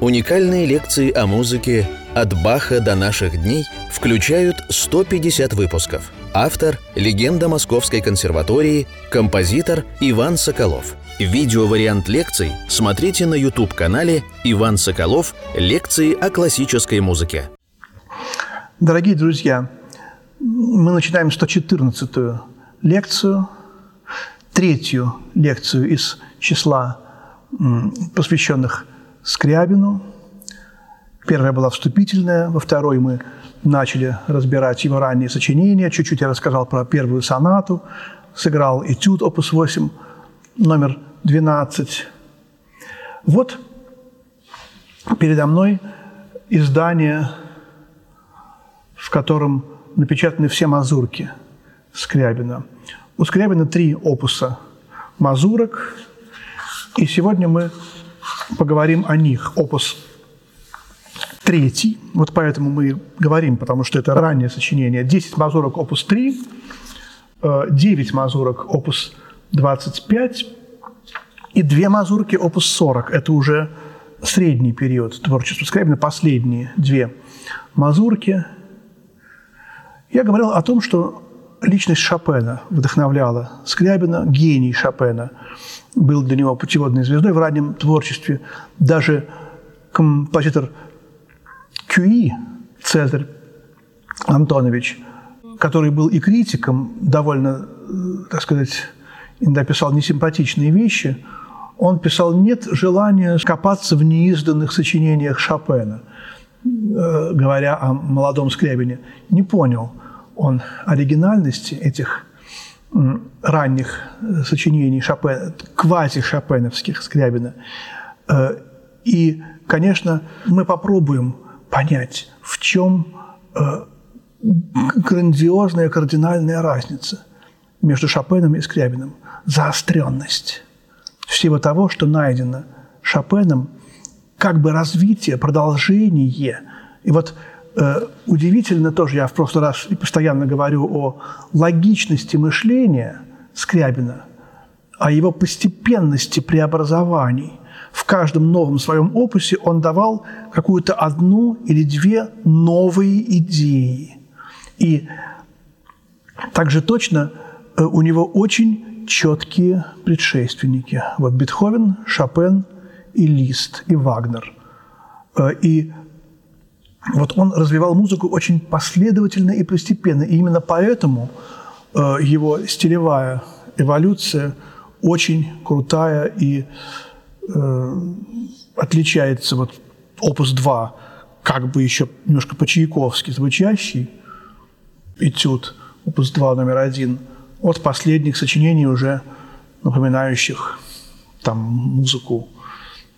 Уникальные лекции о музыке «От Баха до наших дней» включают 150 выпусков. Автор – легенда Московской консерватории, композитор Иван Соколов. Видеовариант лекций смотрите на YouTube-канале «Иван Соколов. Лекции о классической музыке». Дорогие друзья, мы начинаем 114-ю лекцию, третью лекцию из числа посвященных Скрябину. Первая была вступительная, во второй мы начали разбирать его ранние сочинения. Чуть-чуть я рассказал про первую сонату, сыграл этюд опус 8, номер 12. Вот передо мной издание, в котором напечатаны все мазурки Скрябина. У Скрябина три опуса мазурок, и сегодня мы поговорим о них. Опус третий, вот поэтому мы говорим, потому что это раннее сочинение. 10 мазурок опус 3, 9 мазурок опус 25 и 2 мазурки опус 40. Это уже средний период творчества Скрябина, последние две мазурки. Я говорил о том, что личность Шопена вдохновляла Скрябина, гений Шопена – был для него путеводной звездой в раннем творчестве. Даже композитор Кюи, Цезарь Антонович, который был и критиком, довольно, так сказать, иногда писал несимпатичные вещи, он писал «нет желания копаться в неизданных сочинениях Шопена», э, говоря о молодом Скрябине. Не понял он оригинальности этих ранних э, сочинений Шопена, квази-шопеновских Скрябина. Э, и, конечно, мы попробуем понять, в чем э, грандиозная кардинальная разница между Шопеном и Скрябиным. Заостренность всего того, что найдено Шопеном, как бы развитие, продолжение. И вот удивительно тоже, я в прошлый раз постоянно говорю о логичности мышления Скрябина, о его постепенности преобразований. В каждом новом своем опусе он давал какую-то одну или две новые идеи. И также точно э, у него очень четкие предшественники. Вот Бетховен, Шопен и Лист, и Вагнер. Э, и вот он развивал музыку очень последовательно и постепенно. И именно поэтому э, его стилевая эволюция очень крутая и э, отличается вот опус 2, как бы еще немножко по-чайковски звучащий этюд, опус 2 номер один, от последних сочинений уже напоминающих там музыку,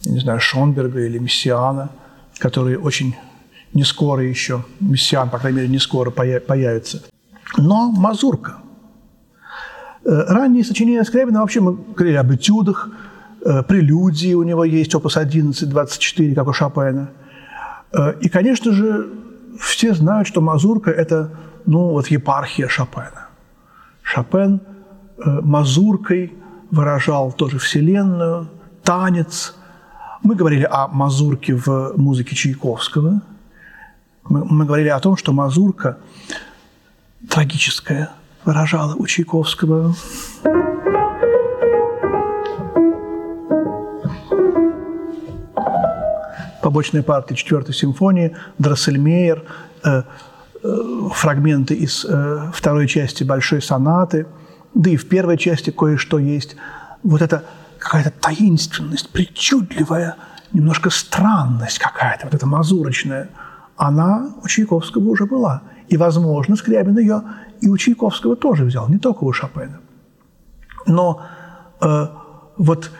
не знаю, Шонберга или Мессиана, которые очень не скоро еще, мессиан, по крайней мере, не скоро появится. Но мазурка. Э, ранние сочинения Скрябина, вообще мы говорили об этюдах, э, прелюдии у него есть, опус 11, 24, как у Шопена. Э, и, конечно же, все знают, что мазурка – это, ну, вот епархия Шопена. Шопен мазуркой выражал тоже Вселенную, танец. Мы говорили о мазурке в музыке Чайковского – мы, мы говорили о том, что мазурка трагическая выражала у Чайковского. Побочные партии четвертой симфонии, Дроссельмейер, э, э, фрагменты из э, второй части большой сонаты, да и в первой части кое-что есть. Вот это какая-то таинственность, причудливая, немножко странность какая-то, вот эта мазурочная – она у Чайковского уже была. И, возможно, Скрябин ее и у Чайковского тоже взял, не только у Шопена. Но э, вот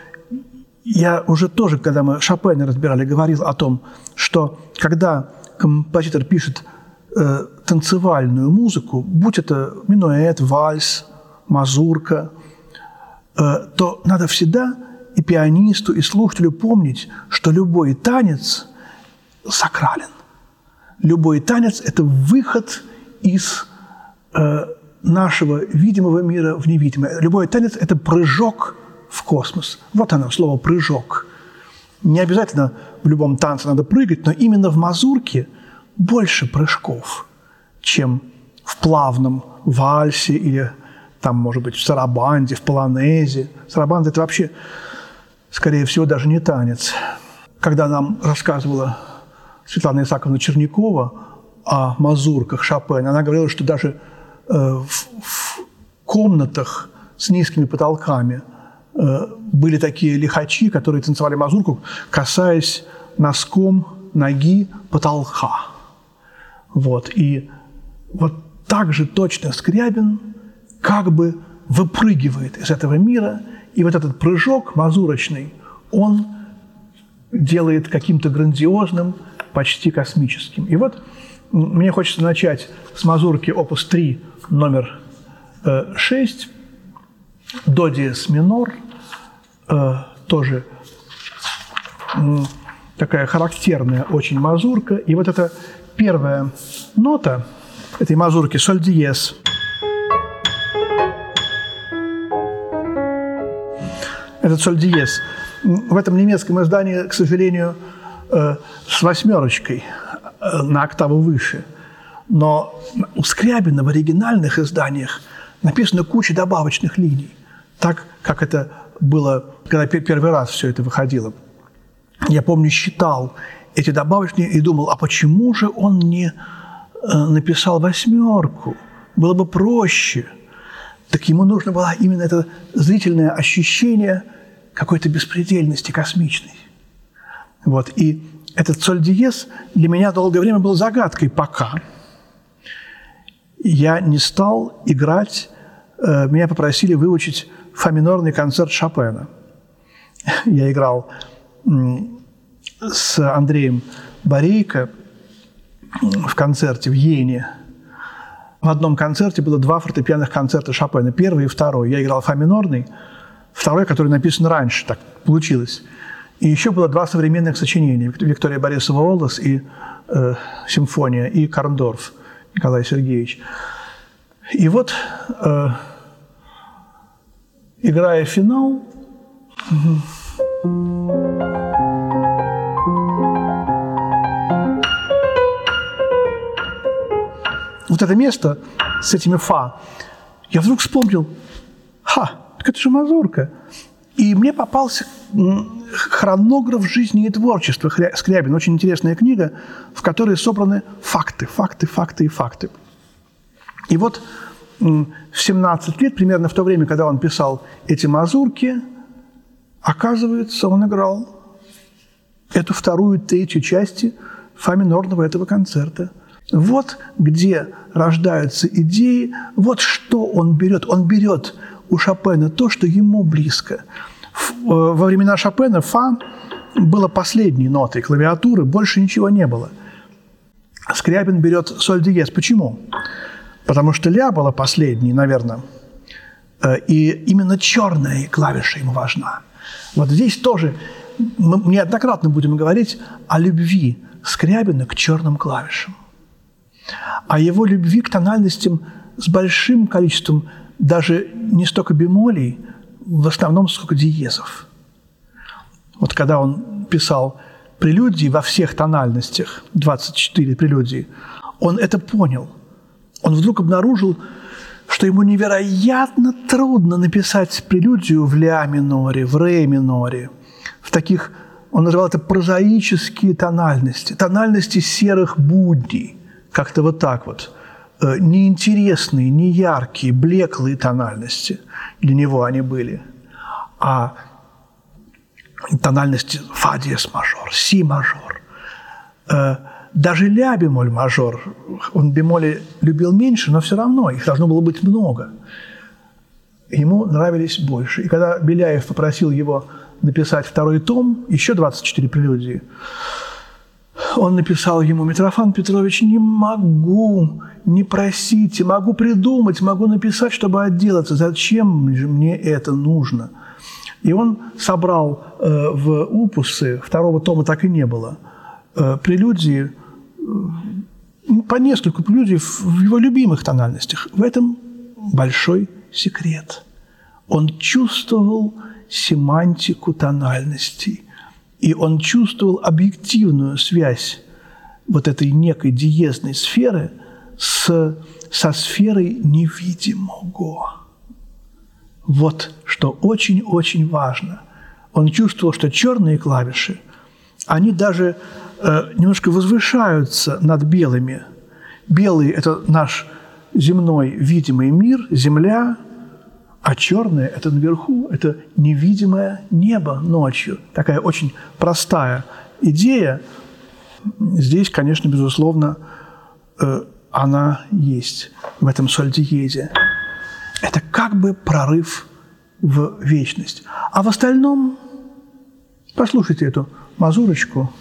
я уже тоже, когда мы Шопена разбирали, говорил о том, что когда композитор пишет э, танцевальную музыку, будь это минуэт, вальс, мазурка, э, то надо всегда и пианисту, и слушателю помнить, что любой танец сакрален любой танец – это выход из э, нашего видимого мира в невидимое. Любой танец – это прыжок в космос. Вот оно, слово «прыжок». Не обязательно в любом танце надо прыгать, но именно в мазурке больше прыжков, чем в плавном вальсе или там, может быть, в сарабанде, в полонезе. Сарабанда – это вообще, скорее всего, даже не танец. Когда нам рассказывала Светлана Исаковна Чернякова о мазурках Шопена, она говорила, что даже э, в, комнатах с низкими потолками э, были такие лихачи, которые танцевали мазурку, касаясь носком ноги потолка. Вот. И вот так же точно Скрябин как бы выпрыгивает из этого мира, и вот этот прыжок мазурочный, он делает каким-то грандиозным, почти космическим. И вот мне хочется начать с мазурки опус 3, номер 6, до диез минор, э, тоже такая характерная очень мазурка. И вот эта первая нота этой мазурки, соль диез – этот соль диез. В этом немецком издании, к сожалению, э, с восьмерочкой э, на октаву выше. Но у Скрябина в оригинальных изданиях написано куча добавочных линий, так как это было, когда первый раз все это выходило. Я помню, считал эти добавочные и думал, а почему же он не э, написал восьмерку? Было бы проще – так ему нужно было именно это зрительное ощущение какой-то беспредельности космичной. Вот. И этот соль диез для меня долгое время был загадкой, пока я не стал играть, э, меня попросили выучить фа минорный концерт Шопена. Я играл с Андреем Борейко в концерте в Йене – в одном концерте было два фортепианных концерта Шопена, первый и второй. Я играл фа минорный, второй, который написан раньше, так получилось. И еще было два современных сочинения. Виктория Борисова «Олос» и э, «Симфония», и «Карндорф» Николай Сергеевич. И вот, э, играя финал, вот это место с этими фа, я вдруг вспомнил, ха, так это же мазурка. И мне попался хронограф жизни и творчества Скрябин. Очень интересная книга, в которой собраны факты, факты, факты и факты. И вот в 17 лет, примерно в то время, когда он писал эти мазурки, оказывается, он играл эту вторую, третью части фа минорного этого концерта – вот где рождаются идеи, вот что он берет. Он берет у Шопена то, что ему близко. Э, во времена Шопена фа было последней нотой клавиатуры, больше ничего не было. Скрябин берет соль диез. Почему? Потому что ля была последней, наверное, э, и именно черная клавиша ему важна. Вот здесь тоже мы неоднократно будем говорить о любви Скрябина к черным клавишам о его любви к тональностям с большим количеством даже не столько бемолей, в основном сколько диезов. Вот когда он писал прелюдии во всех тональностях, 24 прелюдии, он это понял. Он вдруг обнаружил, что ему невероятно трудно написать прелюдию в ля миноре, в ре миноре, в таких, он называл это прозаические тональности, тональности серых будней – как-то вот так вот. Э, неинтересные, неяркие, блеклые тональности для него они были. А тональности фа диез мажор, си мажор, э, даже ля бемоль мажор, он бемоли любил меньше, но все равно их должно было быть много. Ему нравились больше. И когда Беляев попросил его написать второй том, еще 24 прелюдии, он написал ему, Митрофан Петрович, не могу, не просите, могу придумать, могу написать, чтобы отделаться. Зачем же мне это нужно? И он собрал э, в упусы, второго тома так и не было, э, прелюдии, э, по нескольку прелюдий в его любимых тональностях. В этом большой секрет. Он чувствовал семантику тональностей И он чувствовал объективную связь вот этой некой диезной сферы с, со сферой невидимого. Вот что очень-очень важно. Он чувствовал, что черные клавиши, они даже э, немножко возвышаются над белыми. Белый – это наш земной видимый мир, земля, а черное – это наверху, это невидимое небо ночью. Такая очень простая идея. Здесь, конечно, безусловно, э, она есть в этом сольдиезе. Это как бы прорыв в вечность. А в остальном, послушайте эту мазурочку –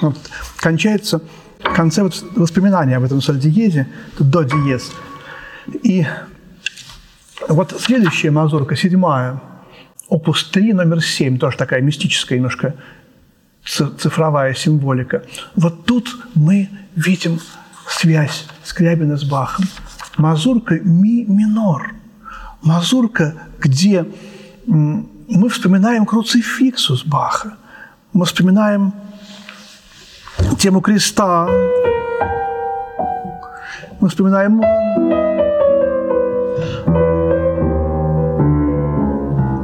Вот. Кончается в конце вот воспоминания об этом соль диезе, до диез. И вот следующая мазурка, седьмая, опус 3, номер 7, тоже такая мистическая немножко цифровая символика. Вот тут мы видим связь Скрябина с Бахом. Мазурка ми минор. Мазурка, где мы вспоминаем круцификсус Баха. Мы вспоминаем тему креста. Мы вспоминаем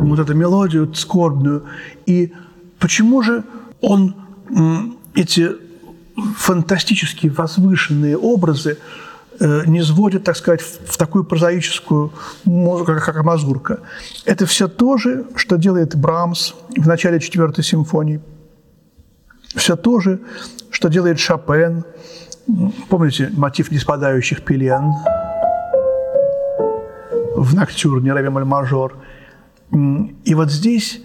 вот эту мелодию скорбную. И почему же он эти фантастические возвышенные образы э, не сводит, так сказать, в такую прозаическую музыку, как мазурка. Это все то же, что делает Брамс в начале четвертой симфонии. Все то же, что делает Шопен. Помните мотив неспадающих пелен в ноктюрне ре мажор. И вот здесь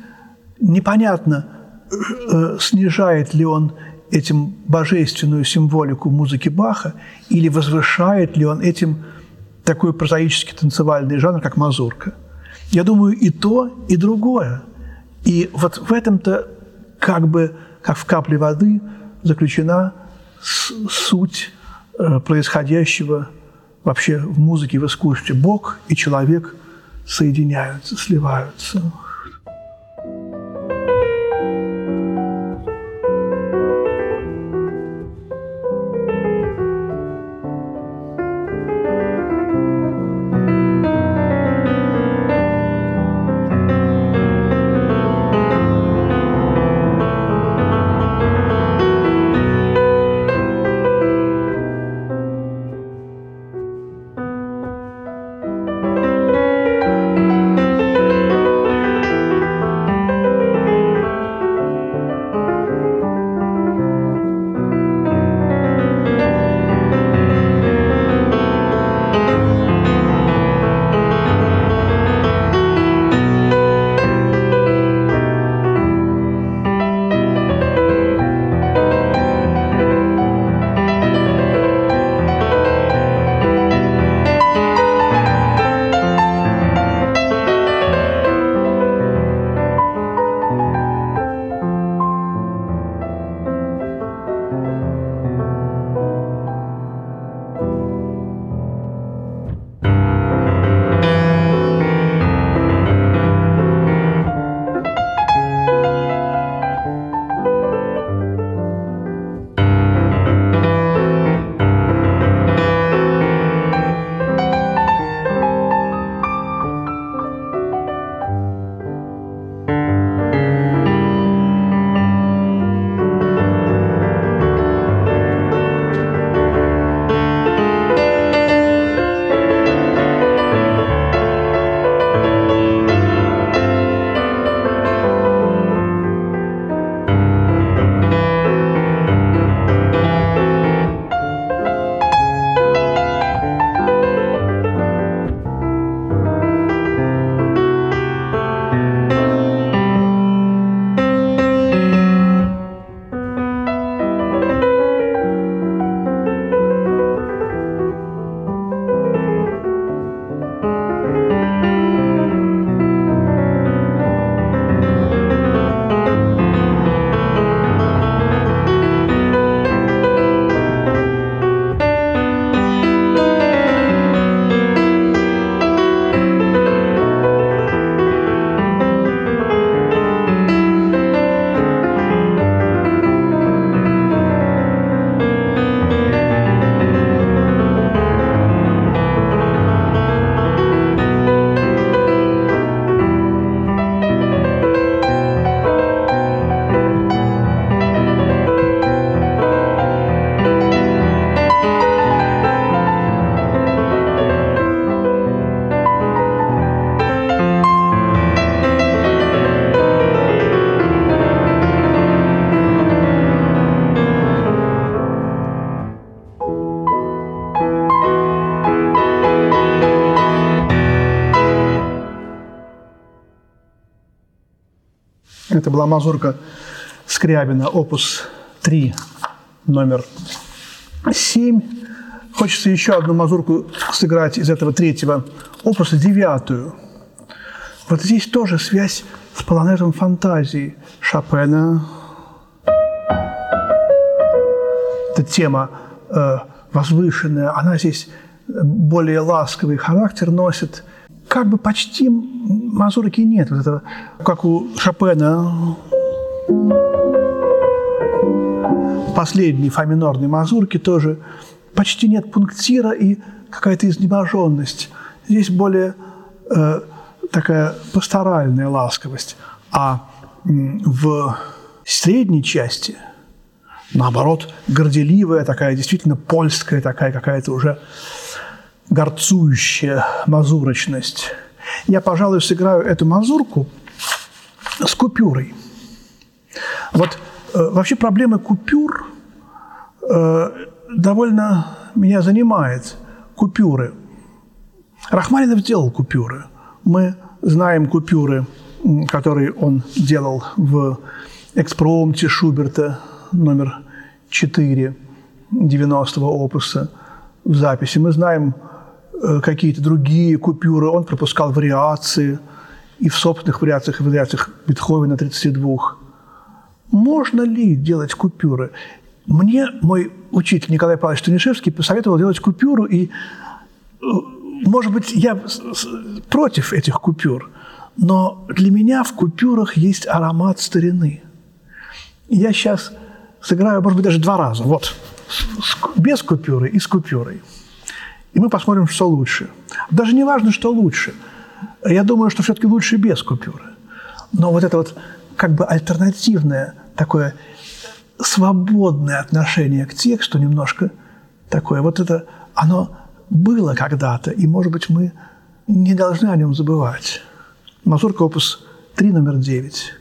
непонятно, э, снижает ли он этим божественную символику музыки Баха или возвышает ли он этим такой прозаический танцевальный жанр, как мазурка. Я думаю, и то, и другое. И вот в этом-то как бы, как в капле воды – заключена суть э, происходящего вообще в музыке, в искусстве. Бог и человек соединяются, сливаются. Это была мазурка Скрябина, опус 3, номер 7. Хочется еще одну мазурку сыграть из этого третьего опуса, девятую. Вот здесь тоже связь с полонезом фантазии Шопена. Эта тема э, возвышенная, она здесь более ласковый характер носит. Как бы почти мазурки нет. Вот это, как у Шопена последней фа минорной мазурки тоже почти нет пунктира и какая-то изнеможенность. Здесь более э, такая пасторальная ласковость. А в средней части, наоборот, горделивая такая, действительно польская такая какая-то уже горцующая мазурочность. Я, пожалуй, сыграю эту мазурку с купюрой. Вот э, вообще проблема купюр э, довольно меня занимает. Купюры. Рахманинов делал купюры. Мы знаем купюры, которые он делал в экспромте Шуберта номер 4 90-го опуса в записи. Мы знаем какие-то другие купюры. Он пропускал вариации и в собственных вариациях, и в вариациях Бетховена 32. Можно ли делать купюры? Мне мой учитель Николай Павлович Станишевский посоветовал делать купюру, и, э, может быть, я против этих купюр, но для меня в купюрах есть аромат старины. Я сейчас сыграю, может быть, даже два раза. Вот, без купюры и с купюрой. И мы посмотрим, что лучше. Даже не важно, что лучше. Я думаю, что все-таки лучше без купюры. Но вот это вот как бы альтернативное такое свободное отношение к тексту немножко такое. Вот это, оно было когда-то, и, может быть, мы не должны о нем забывать. Мазурка опус 3, номер 9.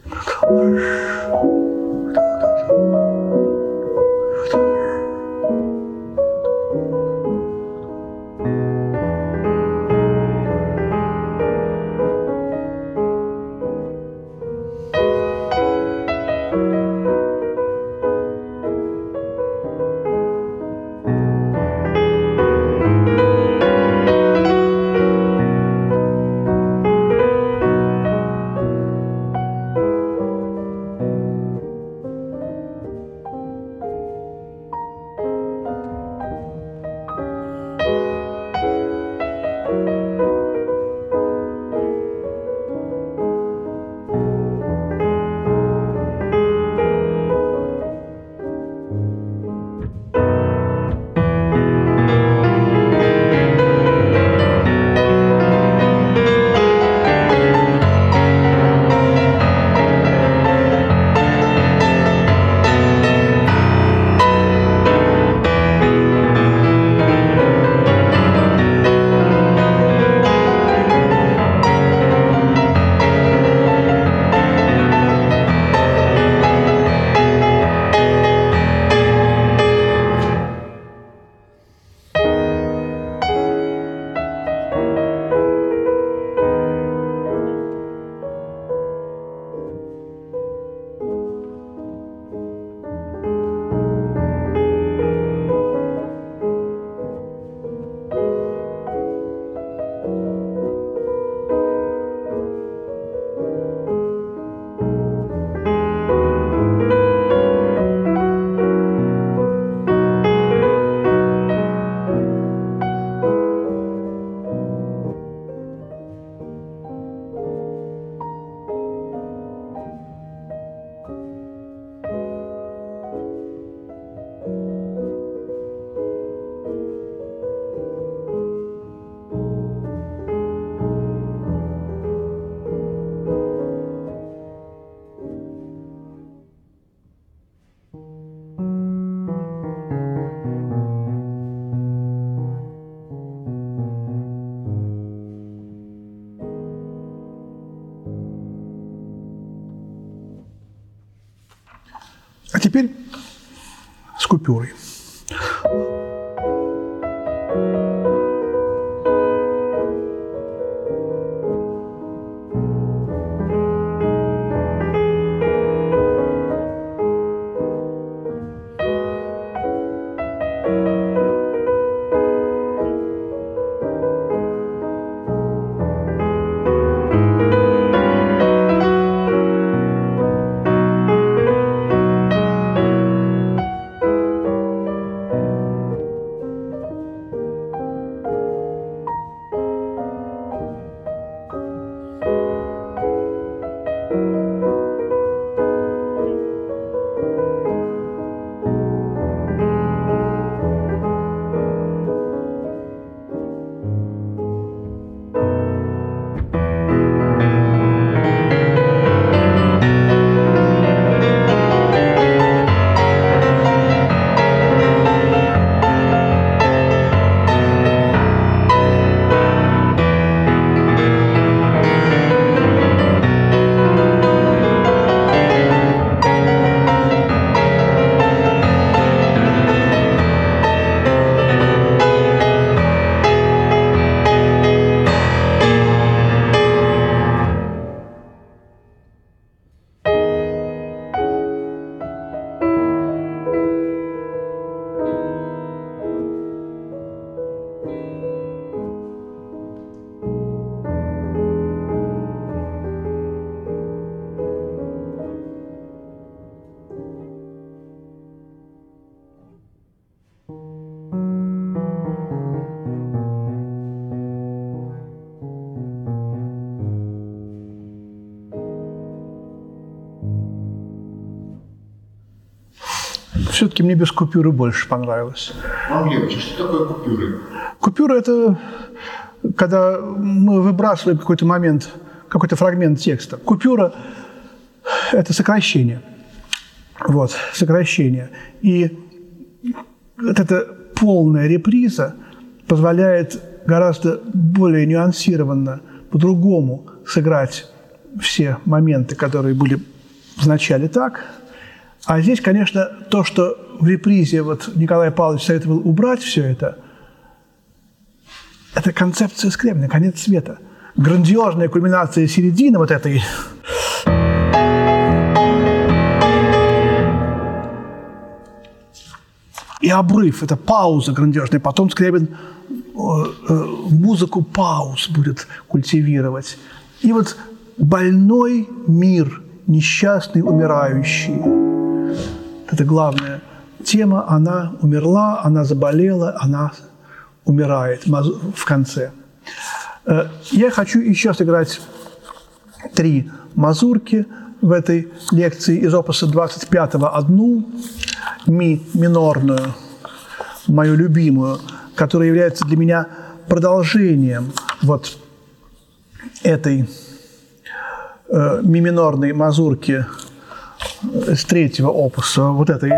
Теперь с купюрой. Мне без купюры больше понравилось. Вам легче. Что такое купюры? Купюра – это когда мы выбрасываем какой-то момент, какой-то фрагмент текста. Купюра – это сокращение. Вот, сокращение. И вот эта полная реприза позволяет гораздо более нюансированно, по-другому сыграть все моменты, которые были в начале так. А здесь, конечно, то, что в репризе вот Николай Павлович советовал убрать все это, это концепция Скрябина, конец света. Грандиозная кульминация середины вот этой и обрыв, это пауза грандиозная. Потом Скрябин э, э, музыку пауз будет культивировать. И вот больной мир, несчастный, умирающий. Это главная тема. Она умерла, она заболела, она умирает в конце. Э, я хочу еще сыграть три мазурки в этой лекции из опуса 25 одну ми минорную, мою любимую, которая является для меня продолжением вот этой э, ми минорной мазурки с третьего опуса, вот этой.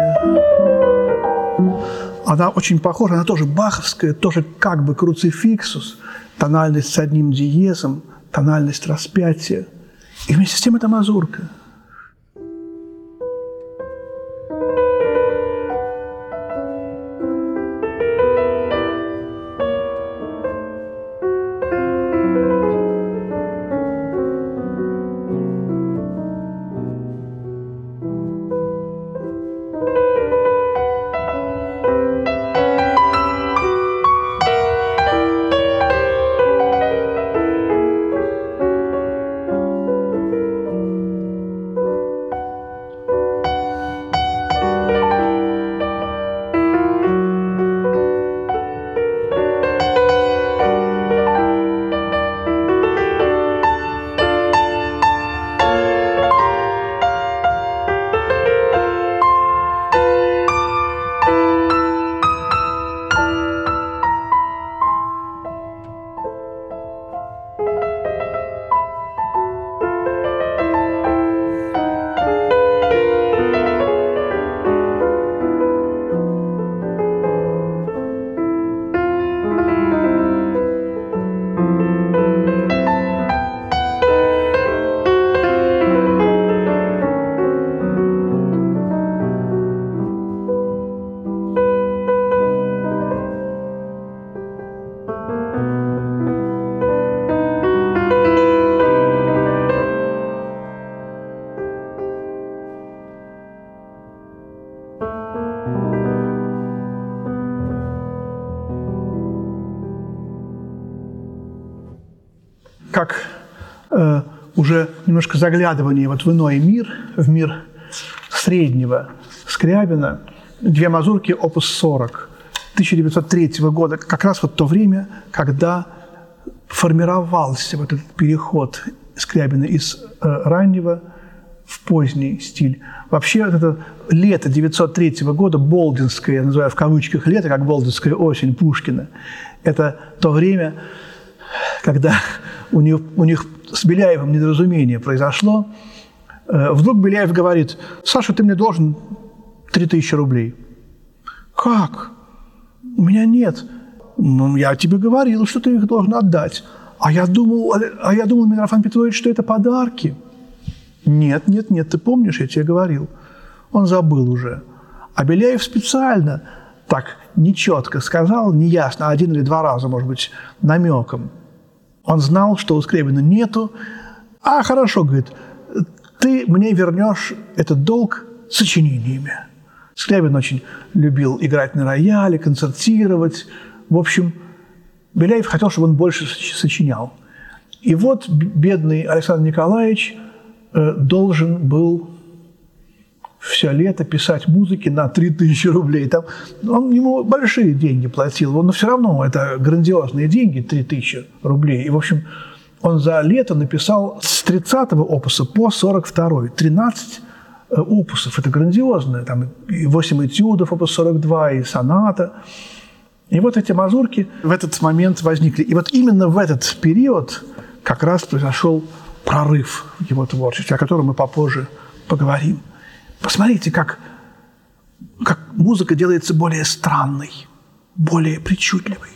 Она очень похожа, она тоже баховская, тоже как бы круцификсус, тональность с одним диезом, тональность распятия. И вместе с тем это мазурка – как э, уже немножко заглядывание вот в иной мир, в мир среднего Скрябина, две мазурки, опус 40, 1903 года, как раз вот то время, когда формировался вот этот переход Скрябина из э, раннего в поздний стиль. Вообще вот это лето 1903 года, болдинское, я называю в кавычках лето, как болдинская осень Пушкина, это то время, когда у них, у них с Беляевым недоразумение произошло, э, вдруг Беляев говорит, Саша, ты мне должен 3000 рублей. Как? У меня нет. Ну, я тебе говорил, что ты их должен отдать. А я думал, а я думал, Митрофан Петрович, что это подарки. Нет, нет, нет, ты помнишь, я тебе говорил. Он забыл уже. А Беляев специально так нечетко сказал, неясно, один или два раза, может быть, намеком. Он знал, что у Скрябина нету. А, хорошо, говорит, ты мне вернешь этот долг сочинениями. Скрябин очень любил играть на рояле, концертировать. В общем, Беляев хотел, чтобы он больше сочинял. И вот бедный Александр Николаевич э, должен был все лето писать музыки на 3000 рублей. Там, он ему большие деньги платил, но все равно это грандиозные деньги, 3000 рублей. И, в общем, он за лето написал с 30-го опуса по 42-й 13 э, опусов. Это грандиозно. Там и 8 этюдов, опус 42, и соната. И вот эти мазурки в этот момент возникли. И вот именно в этот период как раз произошел прорыв в его творчестве, о котором мы попозже поговорим. Посмотрите, как, как музыка делается более странной, более причудливой.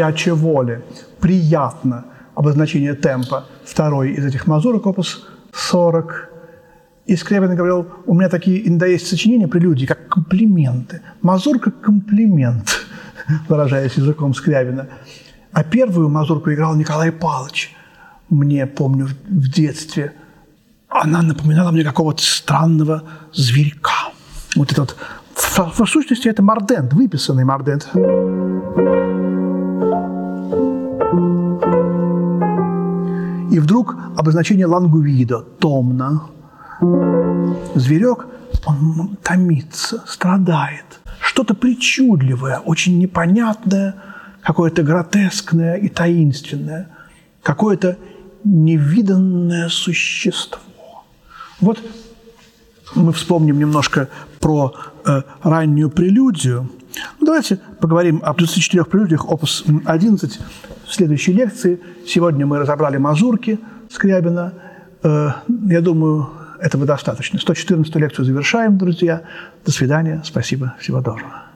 Пиачеволе, приятно, обозначение темпа, второй из этих мазурок, опус 40. И Скрябин говорил, у меня такие иногда есть сочинения, прелюдии, как комплименты. Мазурка – комплимент, выражаясь языком Скрябина. А первую мазурку играл Николай Павлович. Мне, помню, в детстве она напоминала мне какого-то странного зверька. Вот этот в, в сущности, это мордент, выписанный мордент. И вдруг обозначение лангувидо, томно. Зверек, он томится, страдает. Что-то причудливое, очень непонятное, какое-то гротескное и таинственное, какое-то невиданное существо. Вот мы вспомним немножко про э, раннюю прелюдию. Ну, давайте поговорим о 24 прелюдиях, опус 11 в следующей лекции. Сегодня мы разобрали мазурки Скрябина. Э, я думаю, этого достаточно. 114 лекцию завершаем, друзья. До свидания. Спасибо. Всего доброго.